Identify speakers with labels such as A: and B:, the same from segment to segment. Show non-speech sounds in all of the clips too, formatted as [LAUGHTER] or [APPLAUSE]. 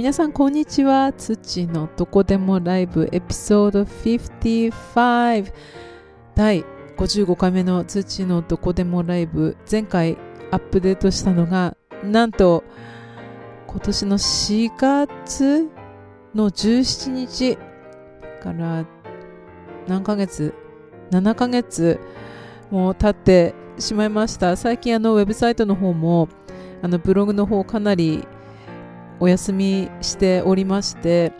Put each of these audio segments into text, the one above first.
A: 皆さんこんにちは。土のどこでもライブエピソード55第55回目の土のどこでもライブ。前回アップデートしたのがなんと今年の4月の17日から何ヶ月？7ヶ月もう経ってしまいました。最近あのウェブサイトの方もあのブログの方かなりお休みしておりまして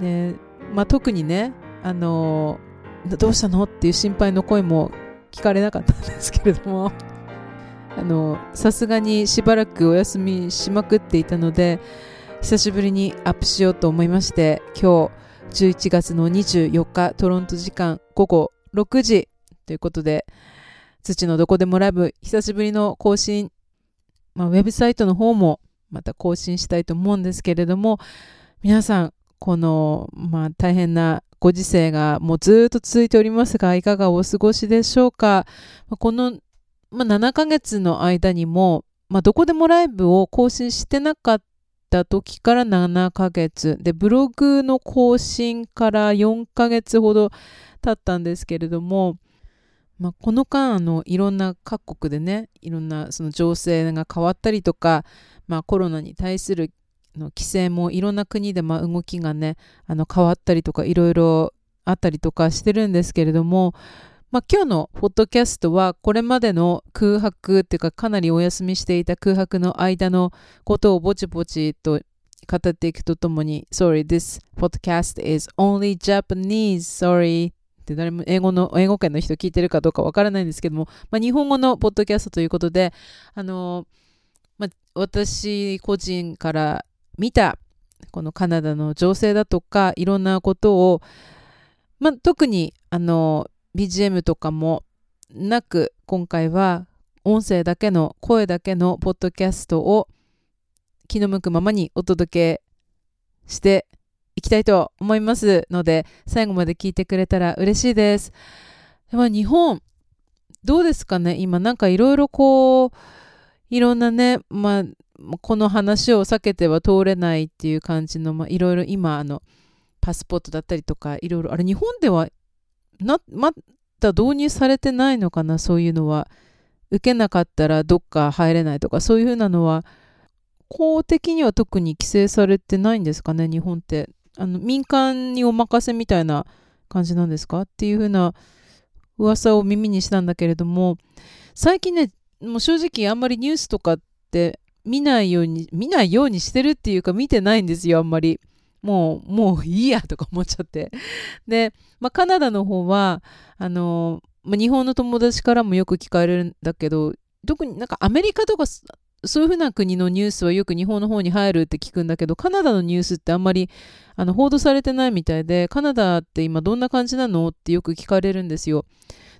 A: で、まあ、特にねあのどうしたのっていう心配の声も聞かれなかったんですけれども [LAUGHS] あのさすがにしばらくお休みしまくっていたので久しぶりにアップしようと思いまして今日11月の24日トロント時間午後6時ということで土のどこでもライブ久しぶりの更新、まあ、ウェブサイトの方もまた更新したいと思うんですけれども皆さんこの、まあ、大変なご時世がもうずっと続いておりますがいかがお過ごしでしょうか？この、まあ、7ヶ月の間にも、まあ、どこでもライブを更新してなかった時から7ヶ月。でブログの更新から4ヶ月ほど経ったんですけれどもまあ、この間あのいろんな各国でねいろんなその情勢が変わったりとか、まあ、コロナに対するの規制もいろんな国でま動きがねあの変わったりとかいろいろあったりとかしてるんですけれども、まあ、今日のポッドキャストはこれまでの空白っていうかかなりお休みしていた空白の間のことをぼちぼちと語っていくとともに Sorry, this podcast is only Japanese. Sorry. って誰も英語の、英語圏の人聞いてるかどうかわからないんですけども、まあ、日本語のポッドキャストということで、あのまあ、私個人から見たこのカナダの情勢だとかいろんなことを、まあ、特にあの BGM とかもなく今回は音声だけの声だけのポッドキャストを気の向くままにお届けしていきたいと思いますので、最後まで聞いてくれたら嬉しいです。でも日本、どうですかね？今なんかいろいろこう、いろんなね、まあ、この話を避けては通れないっていう感じの、いろいろ今、あの、パスポートだったりとか、いろいろ、あれ、日本ではな、まだ導入されてないのかな、そういうのは。受けなかったらどっか入れないとか、そういうふうなのは、公的には特に規制されてないんですかね、日本って。あの民間にお任せみたいな感じなんですか？っていう風な噂を耳にしたんだけれども最近ねもう正直あんまりニュースとかって見ないように見ないようにしてるっていうか見てないんですよあんまり。もうもういいやとか思っちゃって。で、まあ、カナダの方はあの、まあ、日本の友達からもよく聞かれるんだけど特になんかアメリカとかそういうふうな国のニュースはよく日本の方に入るって聞くんだけど、カナダのニュースってあんまりあの報道されてないみたいで、カナダって今どんな感じなのってよく聞かれるんですよ。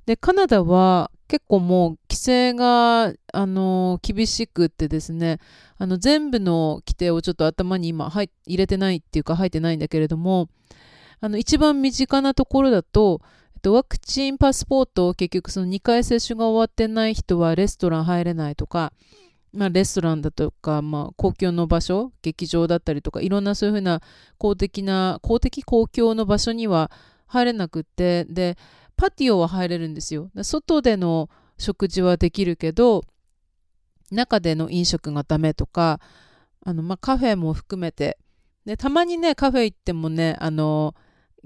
A: で、カナダは結構もう規制があの厳しくってですね、あの全部の規定をちょっと頭に今入入れてないっていうか入ってないんだけれども、あの一番身近なところだと、ワクチンパスポートを結局その2回接種が終わってない人はレストラン入れないとか、まあ、レストランだとか、まあ、公共の場所劇場だったりとかいろんなそういうふうな公的な公的公共の場所には入れなくってでパティオは入れるんですよ。外での食事はできるけど中での飲食がダメとかあの、まあ、カフェも含めて。でたまにねカフェ行ってもねあの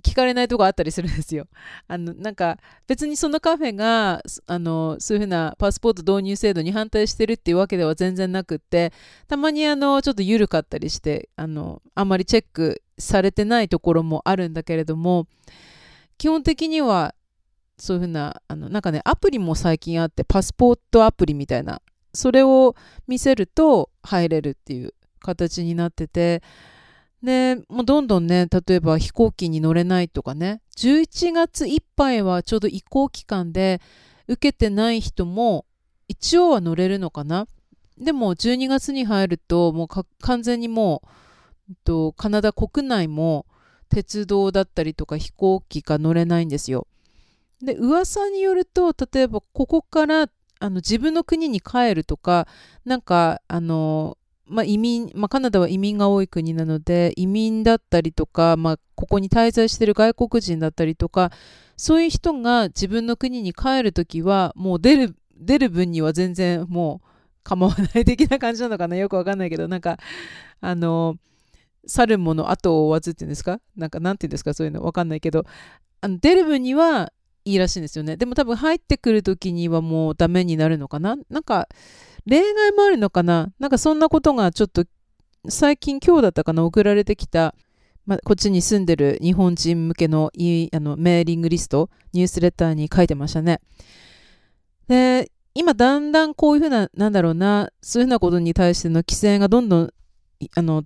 A: 聞かれないとこあったりするんですよ。[LAUGHS] あのなんか別にそのカフェがあのそういうふうなパスポート導入制度に反対してるっていうわけでは全然なくってたまにあのちょっと緩かったりしてあのあんまりチェックされてないところもあるんだけれども基本的にはそういうふうなあのなんかねアプリも最近あってパスポートアプリみたいなそれを見せると入れるっていう形になっててで、もうどんどんね、例えば飛行機に乗れないとかね、11月いっぱいはちょうど移行期間で受けてない人も一応は乗れるのかな。でも12月に入るともう完全にもう、と、カナダ国内も鉄道だったりとか飛行機が乗れないんですよ。で、噂によると、例えばここからあの自分の国に帰るとか、なんか、あの、まあ、移民、まあ、カナダは移民が多い国なので移民だったりとか、まあ、ここに滞在してる外国人だったりとかそういう人が自分の国に帰るときはもう出る出る分には全然もう構わない的な感じなのかな。よくわかんないけどなんかあの去るもの後を追わずっていうんですか？なんかなんていうんですか？そういうの。わかんないけどあの出る分にはいいらしいんですよね。でも多分入ってくる時にはもうダメになるのかな？なんか例外もあるのかな？なんかそんなことがちょっと最近今日だったかな？送られてきた、まこっちに住んでる日本人向けのあのメーリングリスト？ニュースレターに書いてましたね。で今だんだんこういうふうななんだろうな？そういうふうなことに対しての規制がどんどんあの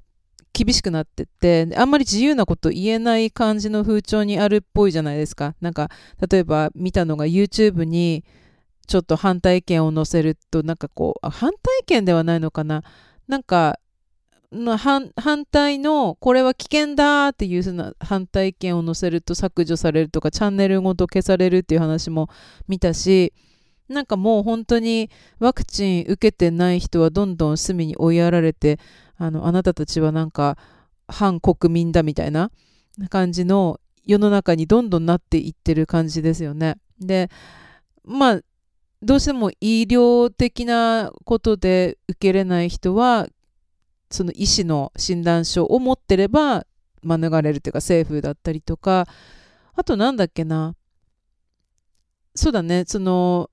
A: 厳しくなってってあんまり自由なこと言えない感じの風潮にあるっぽいじゃないですか。なんか例えば見たのが YouTube にちょっと反対意見を載せるとなんかこう反対意見ではないのかななんか反対のこれは危険だっていうふうな反対意見を載せると削除されるとかチャンネルごと消されるっていう話も見たしなんかもう本当にワクチン受けてない人はどんどん隅に追いやられてあのあなたたちはなんか反国民だみたいな感じの世の中にどんどんなっていってる感じですよね。でまあどうしても医療的なことで受けれない人はその医師の診断書を持ってれば免れるというか政府だったりとか。あとなんだっけな。そうだね。その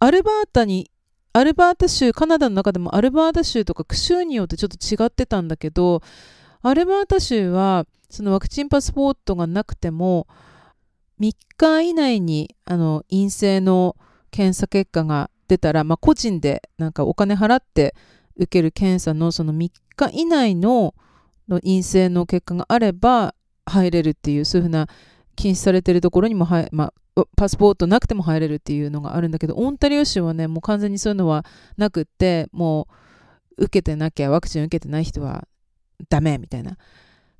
A: アルバータにアルバータ州カナダの中でもアルバータ州とか州によってちょっと違ってたんだけどアルバータ州はそのワクチンパスポートがなくても3日以内にあの陰性の検査結果が出たら、まあ、個人でなんかお金払って受ける検査のその3日以内の陰性の結果があれば入れるっていうそういうふうな禁止されてるところにも、まあ、パスポートなくても入れるっていうのがあるんだけどオンタリオ州はねもう完全にそういうのはなくってもう受けてなきゃワクチン受けてない人はダメみたいな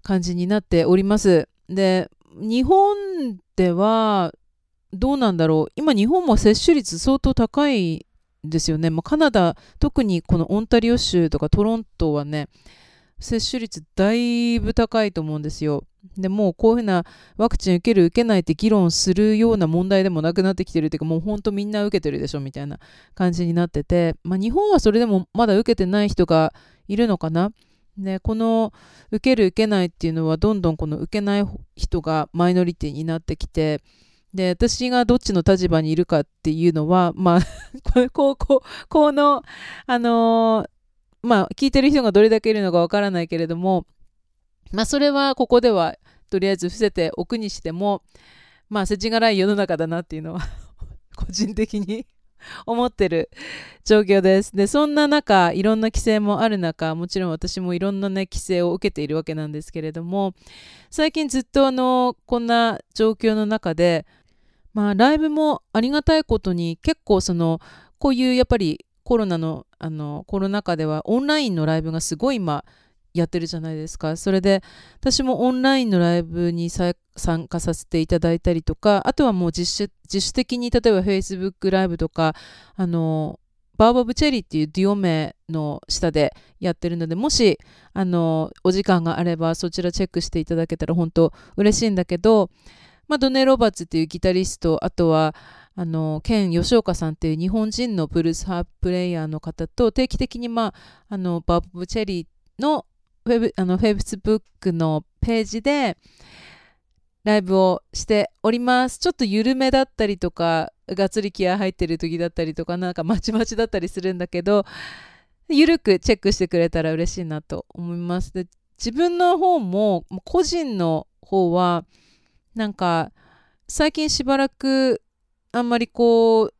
A: 感じになっております。で日本ではどうなんだろう。今日本も接種率相当高いですよね、まあ、カナダ特にこのオンタリオ州とかトロントはね接種率だいぶ高いと思うんですよ。でもうこういうふうなワクチン受ける受けないって議論するような問題でもなくなってきてるっていうかもうほんとみんな受けてるでしょみたいな感じになってて、まあ、日本はそれでもまだ受けてない人がいるのかな。でこの受ける受けないっていうのはどんどんこの受けない人がマイノリティになってきてで、私がどっちの立場にいるかっていうのは、まあ、[LAUGHS] こう、こう、この、あのー、まあ、聞いてる人がどれだけいるのかわからないけれども、まあ、それはここでは、とりあえず伏せておくにしても、まあ、世知辛い世の中だなっていうのは [LAUGHS] 個人的に [LAUGHS] 思ってる状況です。で、そんな中、いろんな規制もある中、もちろん私もいろんなね、規制を受けているわけなんですけれども、最近ずっとあの、こんな状況の中で、まあ、ライブもありがたいことに結構そのこういうやっぱりコロナのあのコロナ禍ではオンラインのライブがすごい今やってるじゃないですか。それで私もオンラインのライブに参加させていただいたりとかあとはもう自主自主的に例えば Facebook ライブとかあのバーバブチェリーっていうデュオ名の下でやってるのでもしあのお時間があればそちらチェックしていただけたら本当嬉しいんだけどまあ、ドネ・ロバーツっていうギタリストあとはあのケン吉岡さんっていう日本人のブルースハーププレイヤーの方と定期的に、まあ、あのバブ・チェリーのフェブあのフェイスブックのページでライブをしております。ちょっと緩めだったりとか、がっつり気合入ってる時だったりとか、なんかまちまちだったりするんだけど、ゆるくチェックしてくれたら嬉しいなと思います。で自分の方も、個人の方は、なんか最近しばらくあんまりこう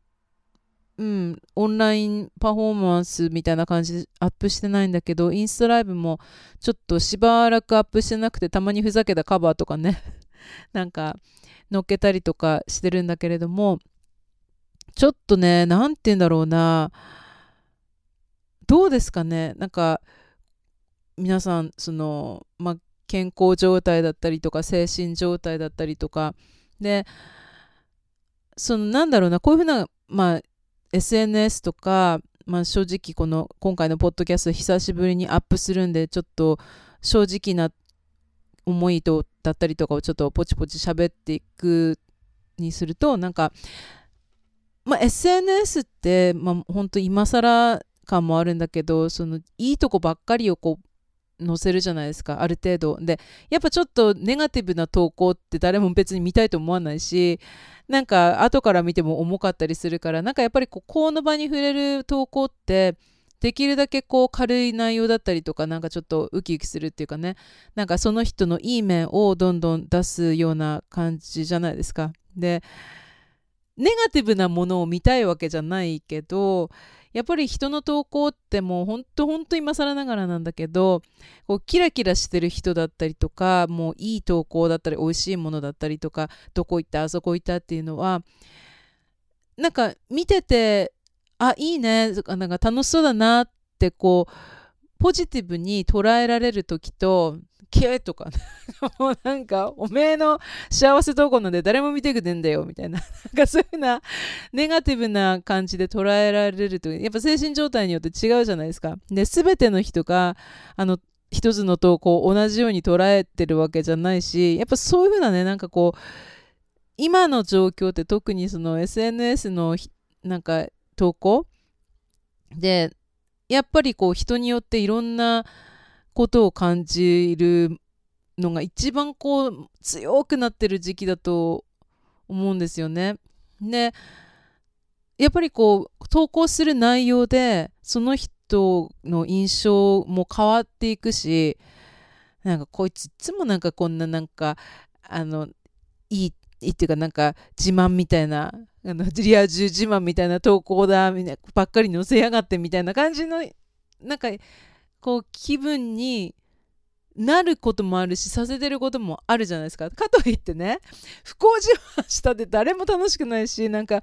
A: うん、オンラインパフォーマンスみたいな感じでアップしてないんだけど、インスタライブもちょっとしばらくアップしてなくて、たまにふざけたカバーとかね、[LAUGHS] なんか載っけたりとかしてるんだけれども、ちょっとね、なんて言うんだろうな、どうですかね、なんか、皆さん、その、まあ、健康状態だったりとか精神状態だったりとか。でそのなんだろうなこういうふうな、まあ、SNS とかまあ、正直この今回のポッドキャスト久しぶりにアップするんでちょっと正直な思いとだったりとかをちょっとポチポチ喋っていくにするとなんか、まあ、SNS って、まあ、本当今更感もあるんだけどそのいいとこばっかりをこう載せるじゃないですかある程度でやっぱちょっとネガティブな投稿って誰も別に見たいと思わないしなんか後から見ても重かったりするからなんかやっぱりこうこの場に触れる投稿ってできるだけこう軽い内容だったりとかなんかちょっとウキウキするっていうかねなんかその人のいい面をどんどん出すような感じじゃないですか。でネガティブなものを見たいわけじゃないけどやっぱり人の投稿ってもうほんとほんと今更ながらなんだけどこうキラキラしてる人だったりとかもういい投稿だったり美味しいものだったりとかどこ行ったあそこ行ったっていうのはなんか見ててあいいねなんか楽しそうだなってこうポジティブに捉えられる時とけとか、もうなんか、おめえの幸せ投稿なんで誰も見てくれんだよ、みたいな。なんかそういうな、ネガティブな感じで捉えられると、やっぱ精神状態によって違うじゃないですか。で、すべての人が、あの、一つの投稿を同じように捉えてるわけじゃないし、やっぱそういうふうなね、なんかこう、今の状況って特にその SNS のなんか投稿でやっぱりこう人によっていろんなことを感じるのが一番こう強くなってる時期だと思うんですよね。でやっぱりこう投稿する内容でその人の印象も変わっていくしなんかこいついつもなんかこんななんかあのいいいいっていうかなんか自慢みたいなあのリア充自慢みたいな投稿だみたいなばっかり載せやがってみたいな感じのなんかこう気分になることもあるしさせてることもあるじゃないですか。かといってね不幸自慢したって誰も楽しくないしなんか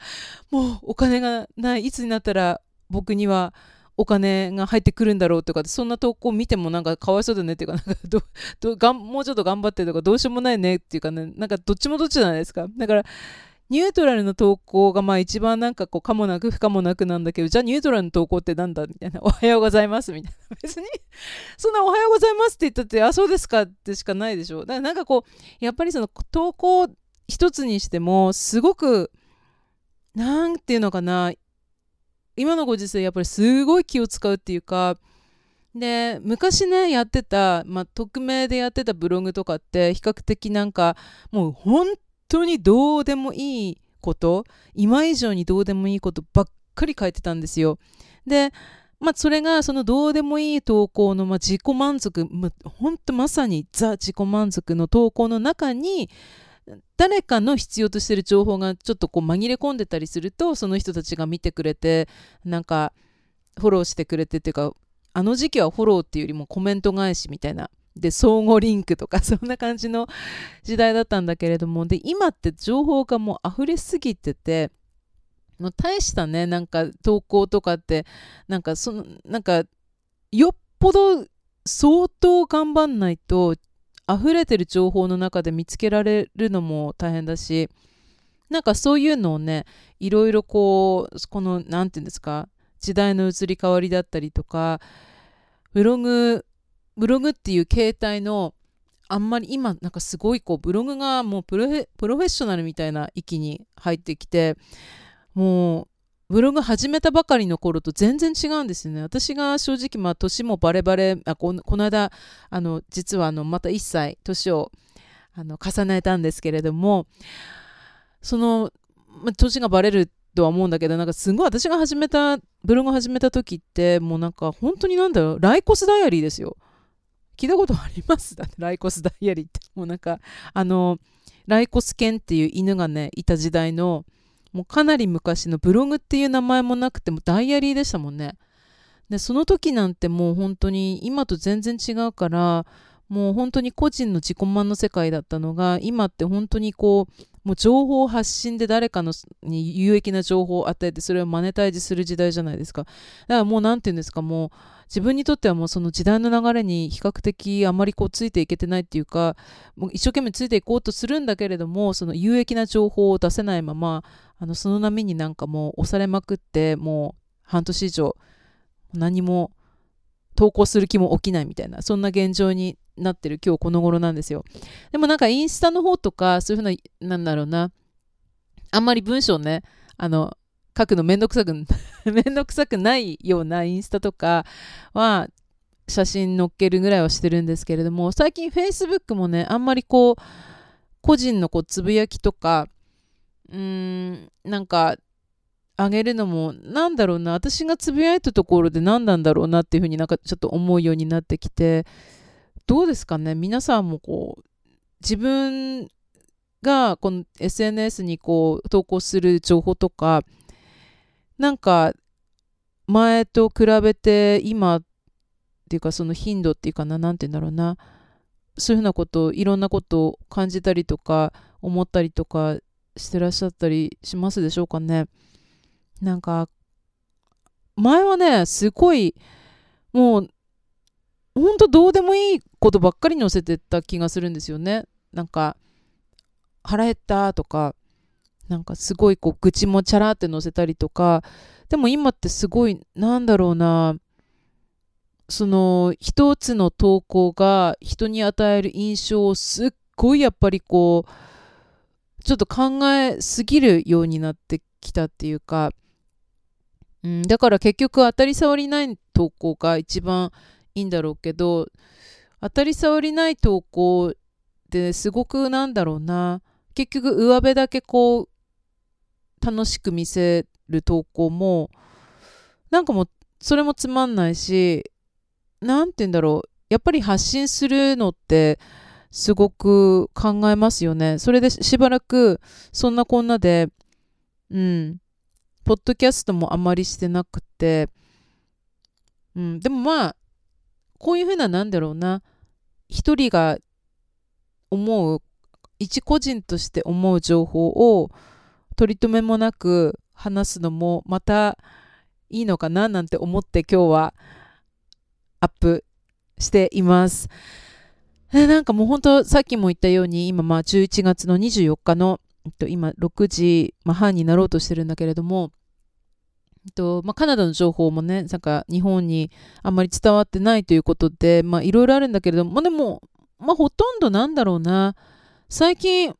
A: もうお金がないいつになったら僕にはお金が入ってくるんだろうとかそんな投稿見てもなんかかわいそうだねっていうかなんかどどがんもうちょっと頑張ってとかどうしようもないねっていうかねなんかどっちもどっちじゃないですかだからニュートラルの投稿がまあ一番なんかこうかもなく不可もなくなんだけどじゃあニュートラルの投稿ってなんだみたいな。[LAUGHS] おはようございますみたいな。別に [LAUGHS] そんなおはようございますって言ったってあそうですかってしかないでしょ。だからなんかこうやっぱりその投稿一つにしてもすごくなんていうのかな。今のご時世やっぱりすごい気を使うっていうかで昔ねやってた、まあ、匿名でやってたブログとかって比較的なんかもう本当にどうでもいいこと今以上にどうでもいいことばっかり書いてたんですよ。でまあ、それがそのどうでもいい投稿の、まあ、自己満足、まあ、本当まさにザ自己満足の投稿の中に誰かの必要としてる情報がちょっとこう紛れ込んでたりするとその人たちが見てくれてなんかフォローしてくれてっていうかあの時期はフォローっていうよりもコメント返しみたいなで相互リンクとか [LAUGHS] そんな感じの時代だったんだけれどもで今って情報がもう溢れすぎててもう大したねなんか投稿とかってなんかそのなんかよっぽど相当頑張んないと溢れてる情報の中で見つけられるのも大変だしなんかそういうのをねいろいろこうこの何て言うんですか時代の移り変わりだったりとかブログブログっていう形態のあんまり今なんかすごいこうブログがもうプロフェッショナルみたいな域に入ってきてもうブログ始めたばかりの頃と全然違うんですよね。私が正直まあ年もバレバレあこの間あの実はあのまた1歳年をあの重ねたんですけれどもその、まあ、年がバレるとは思うんだけどなんかすごい私が始めたブログ始めた時ってもうなんか本当になんだろうライコスダイアリーですよ。聞いたことあります？だってライコスダイアリーって。もうなんか、あの、ライコス犬っていう犬がね、いた時代の、もうかなり昔のブログっていう名前もなくてもダイアリーでしたもんね。で、その時なんてもう本当に今と全然違うから、もう本当に個人の自己満の世界だったのが、今って本当にこう、もう情報発信で誰かのに有益な情報を与えてそれをマネタイズする時代じゃないですか。だからもう何て言うんですかもう自分にとってはもうその時代の流れに比較的あまりこうついていけてないっていうかもう一生懸命ついていこうとするんだけれどもその有益な情報を出せないままあのその波になんかもう押されまくってもう半年以上何も投稿する気も起きないみたいな、そんな現状になってる今日この頃なんですよ。でもなんかインスタの方とか、そういうふうな、なんだろうな、あんまり文章ね、あの、書くのめんどくさく、[LAUGHS] めんどくさくないようなインスタとかは、写真載っけるぐらいはしてるんですけれども、最近 Facebook もね、あんまりこう、個人のこうつぶやきとか、うーん、なんか、あげるのも、なんだろうな、私がつぶやいたところで何なんだろうなっていうふうになんかちょっと思うようになってきて、どうですかね、皆さんもこう、自分がこの SNS にこう投稿する情報とか、なんか前と比べて今っていうかその頻度っていうかな、なんて言うんだろうな、そういうふうなこといろんなことを感じたりとか思ったりとかしてらっしゃったりしますでしょうかね。なんか前はねすごいもうほんとどうでもいいことばっかり載せてた気がするんですよね。なんか腹減ったとかなんかすごいこう愚痴もチャラって載せたりとかでも今ってすごいなんだろうなその一つの投稿が人に与える印象をすっごいやっぱりこうちょっと考えすぎるようになってきたっていうか、うん、だから結局当たり障りない投稿が一番いいんだろうけど当たり障りない投稿ですごくなんだろうな。結局上辺だけこう楽しく見せる投稿もなんかもうそれもつまんないし何て言うんだろう。やっぱり発信するのってすごく考えますよね。それでしばらくそんなこんなで、うん、ポッドキャストもあまりしてなくて、うん、でもまあ、こういうふうな、なんだろうな、一人が思う、一個人として思う情報を取り留めもなく話すのもまたいいのかななんて思って今日はアップしています。なんかもう本当さっきも言ったように今まあ11月の24日の今6時半になろうとしてるんだけれどもとま、カナダの情報もねなんか日本にあんまり伝わってないということでいろいろあるんだけれども、ま、でも、まあ、ほとんどなんだろうな。最近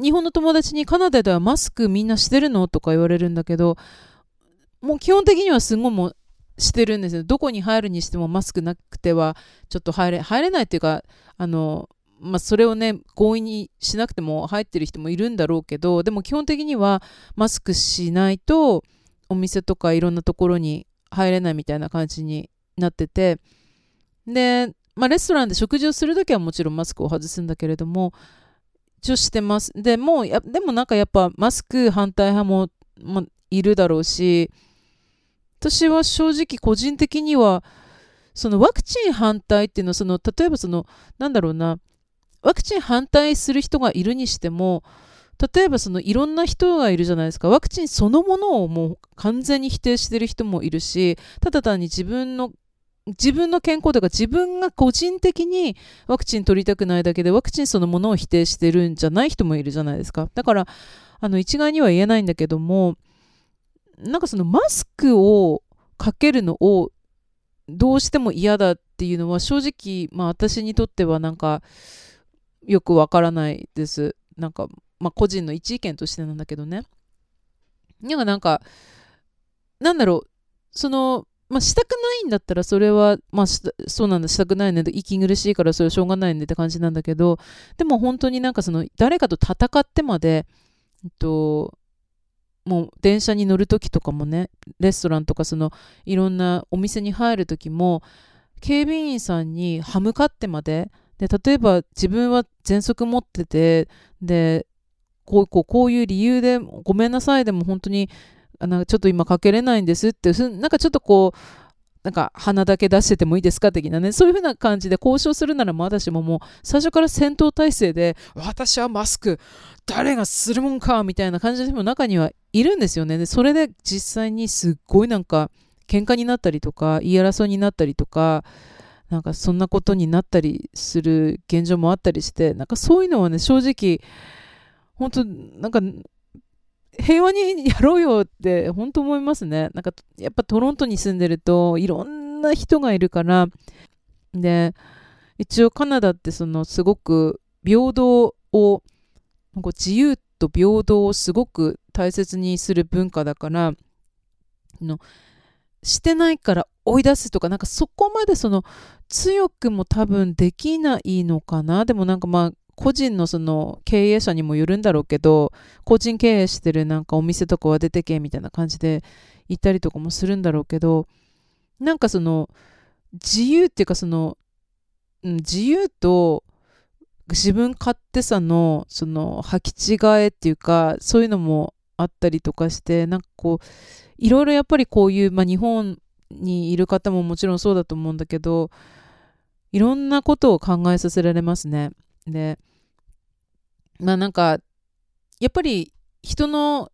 A: 日本の友達にカナダではマスクみんなしてるの？とか言われるんだけどもう基本的にはすごいもうしてるんですよ。どこに入るにしてもマスクなくてはちょっと入れ入れないっていうかあのまあ、それをね強引にしなくても入ってる人もいるんだろうけどでも基本的にはマスクしないとお店とかいろんなところに入れないみたいな感じになっててで、まあ、レストランで食事をするときはもちろんマスクを外すんだけれども一応してます。でもやでもなんかやっぱマスク反対派も、まあ、いるだろうし私は正直個人的にはそのワクチン反対っていうのはその例えばそのなんだろうなワクチン反対する人がいるにしても例えばそのいろんな人がいるじゃないですか。ワクチンそのものをもう完全に否定してる人もいるしただ単に自分の自分の健康とか自分が個人的にワクチン取りたくないだけでワクチンそのものを否定してるんじゃない人もいるじゃないですか。だからあの一概には言えないんだけどもなんかそのマスクをかけるのをどうしても嫌だっていうのは正直まあ私にとってはなんかよくわからないです。なんかまあ、個人の一意見としてなんだけどね。なんかなんか、なんだろう、その、まあ、したくないんだったらそれは、まあ、そうなんだ、したくないねで、息苦しいからそれはしょうがないねって感じなんだけど、でも本当になんかその、誰かと戦ってまで、えっと、もう電車に乗るときとかもね、レストランとかその、いろんなお店に入るときも、警備員さんに歯向かってまで、で、例えば自分は喘息持ってて、で、こうこうこういう理由でごめんなさいでも本当にあのちょっと今かけれないんですってなんかちょっとこうなんか鼻だけ出しててもいいですか的なねそういう風な感じで交渉するなら私ももう最初から戦闘態勢で私はマスク誰がするもんかみたいな感じの人も中にはいるんですよね。でそれで実際にすっごいなんか喧嘩になったりとか言い争いになったりとかなんかそんなことになったりする現状もあったりしてなんかそういうのはね正直本当なんか平和にやろうよって本当思いますね。なんかやっぱトロントに住んでるといろんな人がいるからで一応カナダってそのすごく平等をなんか自由と平等をすごく大切にする文化だからのしてないから追い出すとかなんかそこまでその強くも多分できないのかな？でもなんかまあ個人のその経営者にもよるんだろうけど個人経営してるなんかお店とかは出てけみたいな感じで行ったりとかもするんだろうけどなんかその自由っていうかその、うん、自由と自分勝手さのその履き違えっていうかそういうのもあったりとかしてなんかこういろいろやっぱりこういう、まあ、日本にいる方ももちろんそうだと思うんだけどいろんなことを考えさせられますね。でまあなんかやっぱり人の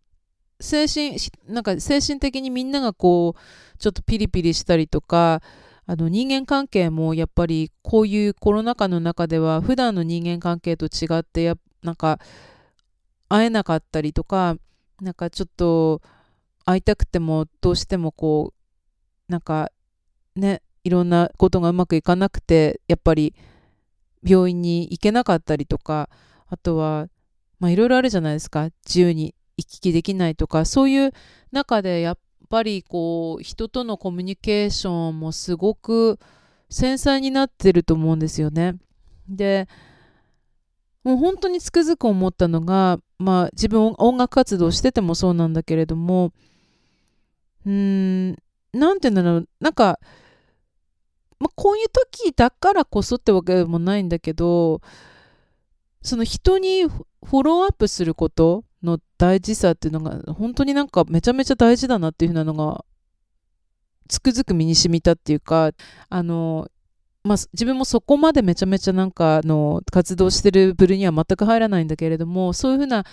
A: 精神なんか精神的にみんながこうちょっとピリピリしたりとかあの人間関係もやっぱりこういうコロナ禍の中では普段の人間関係と違ってやなんか会えなかったりとかなんかちょっと会いたくてもどうしてもこうなんかねいろんなことがうまくいかなくてやっぱり病院に行けなかったりとかあとはまあいろいろあるじゃないですか自由に行き来できないとかそういう中でやっぱりこう人とのコミュニケーションもすごく繊細になってると思うんですよね。でもう本当につくづく思ったのが、まあ、自分音楽活動しててもそうなんだけれどもうんなんて言うんだろう。なんか、まあ、こういう時だからこそってわけでもないんだけどその人にフォローアップすることの大事さっていうのが本当になんかめちゃめちゃ大事だなっていうふうなのがつくづく身に染みたっていうかあのまあ、自分もそこまでめちゃめちゃなんかの活動してる部類には全く入らないんだけれどもそういうふうな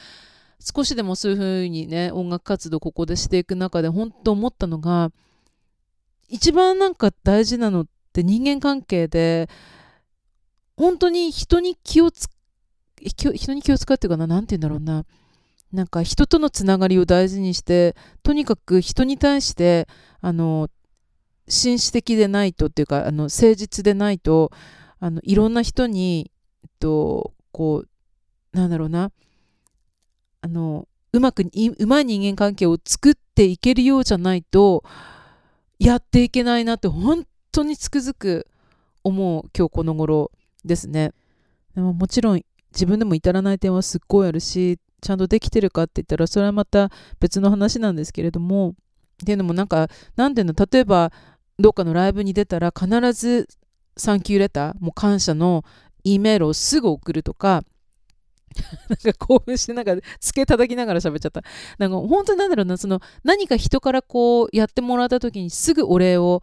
A: 少しでもそういうふうにね音楽活動ここでしていく中で本当思ったのが一番なんか大事なのって人間関係で本当に人に気をつ人に気を使うっていうかな何て言うんだろうな。なんか人とのつながりを大事にしてとにかく人に対してあの紳士的でないとっていうかあの誠実でないとあのいろんな人に、えっと、こうなんだろうなあのうまくうまい人間関係を作っていけるようじゃないとやっていけないなって本当につくづく思う今日この頃ですね。でももちろん自分でも至らない点はすっごいあるしちゃんとできてるかって言ったらそれはまた別の話なんですけれどもっていうのもなんかなんていうの例えばどっかのライブに出たら必ずサンキューレターもう感謝の E メールをすぐ送るとか [LAUGHS] なんか興奮してなんかつけ叩きながら喋っちゃった。なんか本当になんだろうな、その何か人からこうやってもらった時にすぐお礼を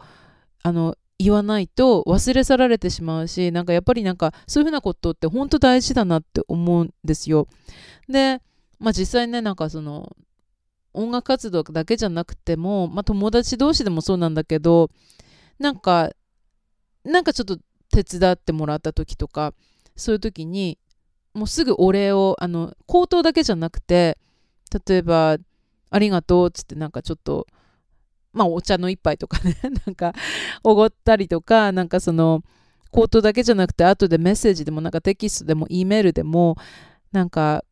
A: あの言わないと忘れ去られてしまうし、なんかやっぱりなんかそういうふうなことって本当大事だなって思うんですよ。で、まあ実際ね、なんかその音楽活動だけじゃなくても、まあ友達同士でもそうなんだけど、なんか、なんかちょっと手伝ってもらった時とか、そういう時に、もうすぐお礼を、あの、口頭だけじゃなくて、例えば、ありがとうっつってなんかちょっと、まあお茶の一杯とかね、[LAUGHS] なんかおごったりとか、なんかその、口頭だけじゃなくて、後でメッセージでも、なんかテキストでも、E メールでも、なんか、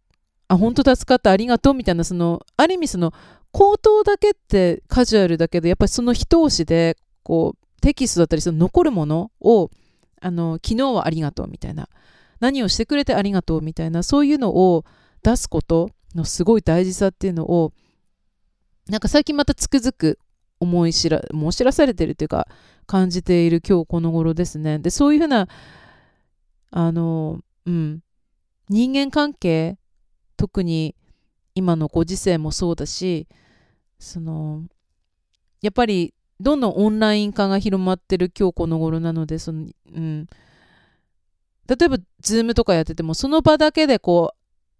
A: あ、本当助かった、ありがとうみたいな、その、ある意味その、口頭だけってカジュアルだけど、やっぱりその一押しで、こう、テキストだったり、その残るものを、あの、昨日はありがとうみたいな、何をしてくれてありがとうみたいな、そういうのを出すことのすごい大事さっていうのを、なんか最近またつくづく思い知ら、もう知らされてるというか、感じている今日この頃ですね。で、そういうふうな、あの、うん、人間関係、特に今のご時世もそうだし、その、やっぱりどんどんオンライン化が広まってる今日この頃なので、その、うん、例えば、ズームとかやってても、その場だけでこう、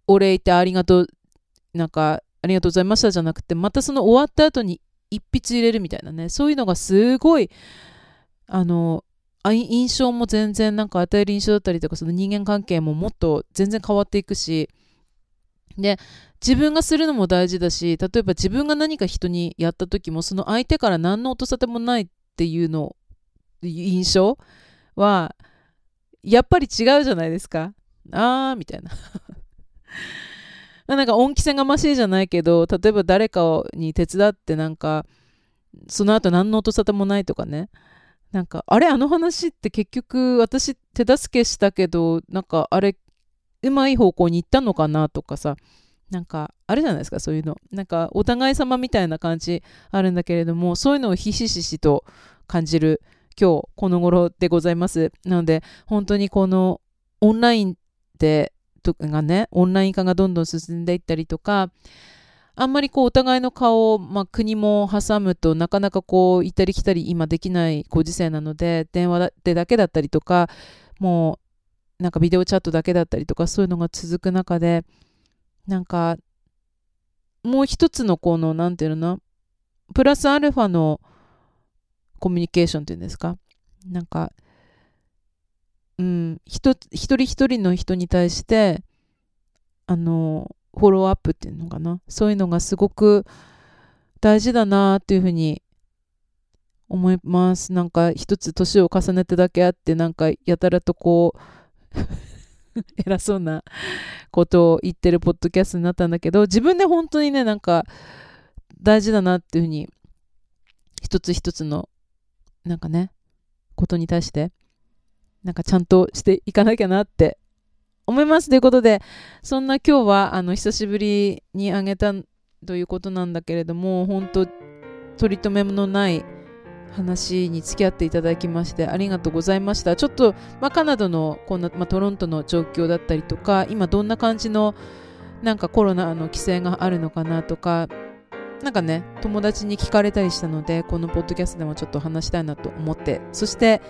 A: お礼言ってありがとう、なんか、ありがとうございましたじゃなくて、またその終わった後に一筆入れるみたいなね、そういうのがすごい、あの、印象も全然なんか与える印象だったりとか、その人間関係ももっと全然変わっていくし、で、自分がするのも大事だし、例えば自分が何か人にやった時も、その相手から何の音沙汰もないっていうの印象はやっぱり違うじゃないですか。あーみたいな。[LAUGHS] なんか恩着せがましいじゃないけど例えば誰かに手伝ってなんかその後何の音沙汰もないとかね。なんかあれあの話って結局私手助けしたけどなんかあれうまい方向に行ったのかなとかさなんかあるじゃないですかそういうの。なんかお互い様みたいな感じあるんだけれどもそういうのをひしひしと感じる今日この頃でございます。なので本当にこのオンラインでとかがねオンライン化がどんどん進んでいったりとかあんまりこうお互いの顔を、まあ、国も挟むとなかなかこう行ったり来たり今できないご時世なので電話でだけだったりとかもうなんかビデオチャットだけだったりとかそういうのが続く中でなんかもう一つのこの何て言うのプラスアルファのコミュニケーションっていうんですか？なんかうん一人一人の人に対してあのフォローアップっていうのかな？そういうのがすごく大事だなっていうふうに思います。なんか一つ年を重ねただけあってなんかやたらとこう [LAUGHS] 偉そうなことを言ってるポッドキャストになったんだけど自分で本当にねなんか大事だなっていうふうに一つ一つのなんかねことに対してなんかちゃんとしていかなきゃなって思います。ということで、そんな今日はあの久しぶりにあげたということなんだけれども、本当取り留めのない話に付き合っていただきましてありがとうございました。ちょっと、まあ、カナダのこんな、まあ、トロントの状況だったりとか、今どんな感じのなんかコロナの規制があるのかなとか、なんかね、友達に聞かれたりしたので、このポッドキャストでもちょっと話したいなと思って、そして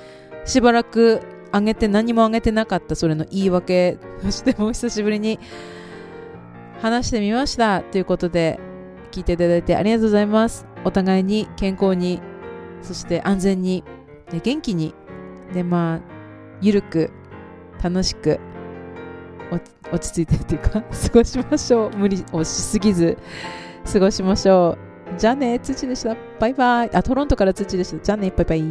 A: しばらくあげて何もあげてなかったそれの言い訳としても [LAUGHS] 久しぶりに話してみました。ということで聞いていただいてありがとうございます。お互いに健康にそして安全にで元気にでまあゆるく楽しく落ち着いてっていうか [LAUGHS] 過ごしましょう。無理をしすぎず過ごしましょう。じゃあね土でした。バイバイ。あトロントから土でした。じゃあねバイバイ。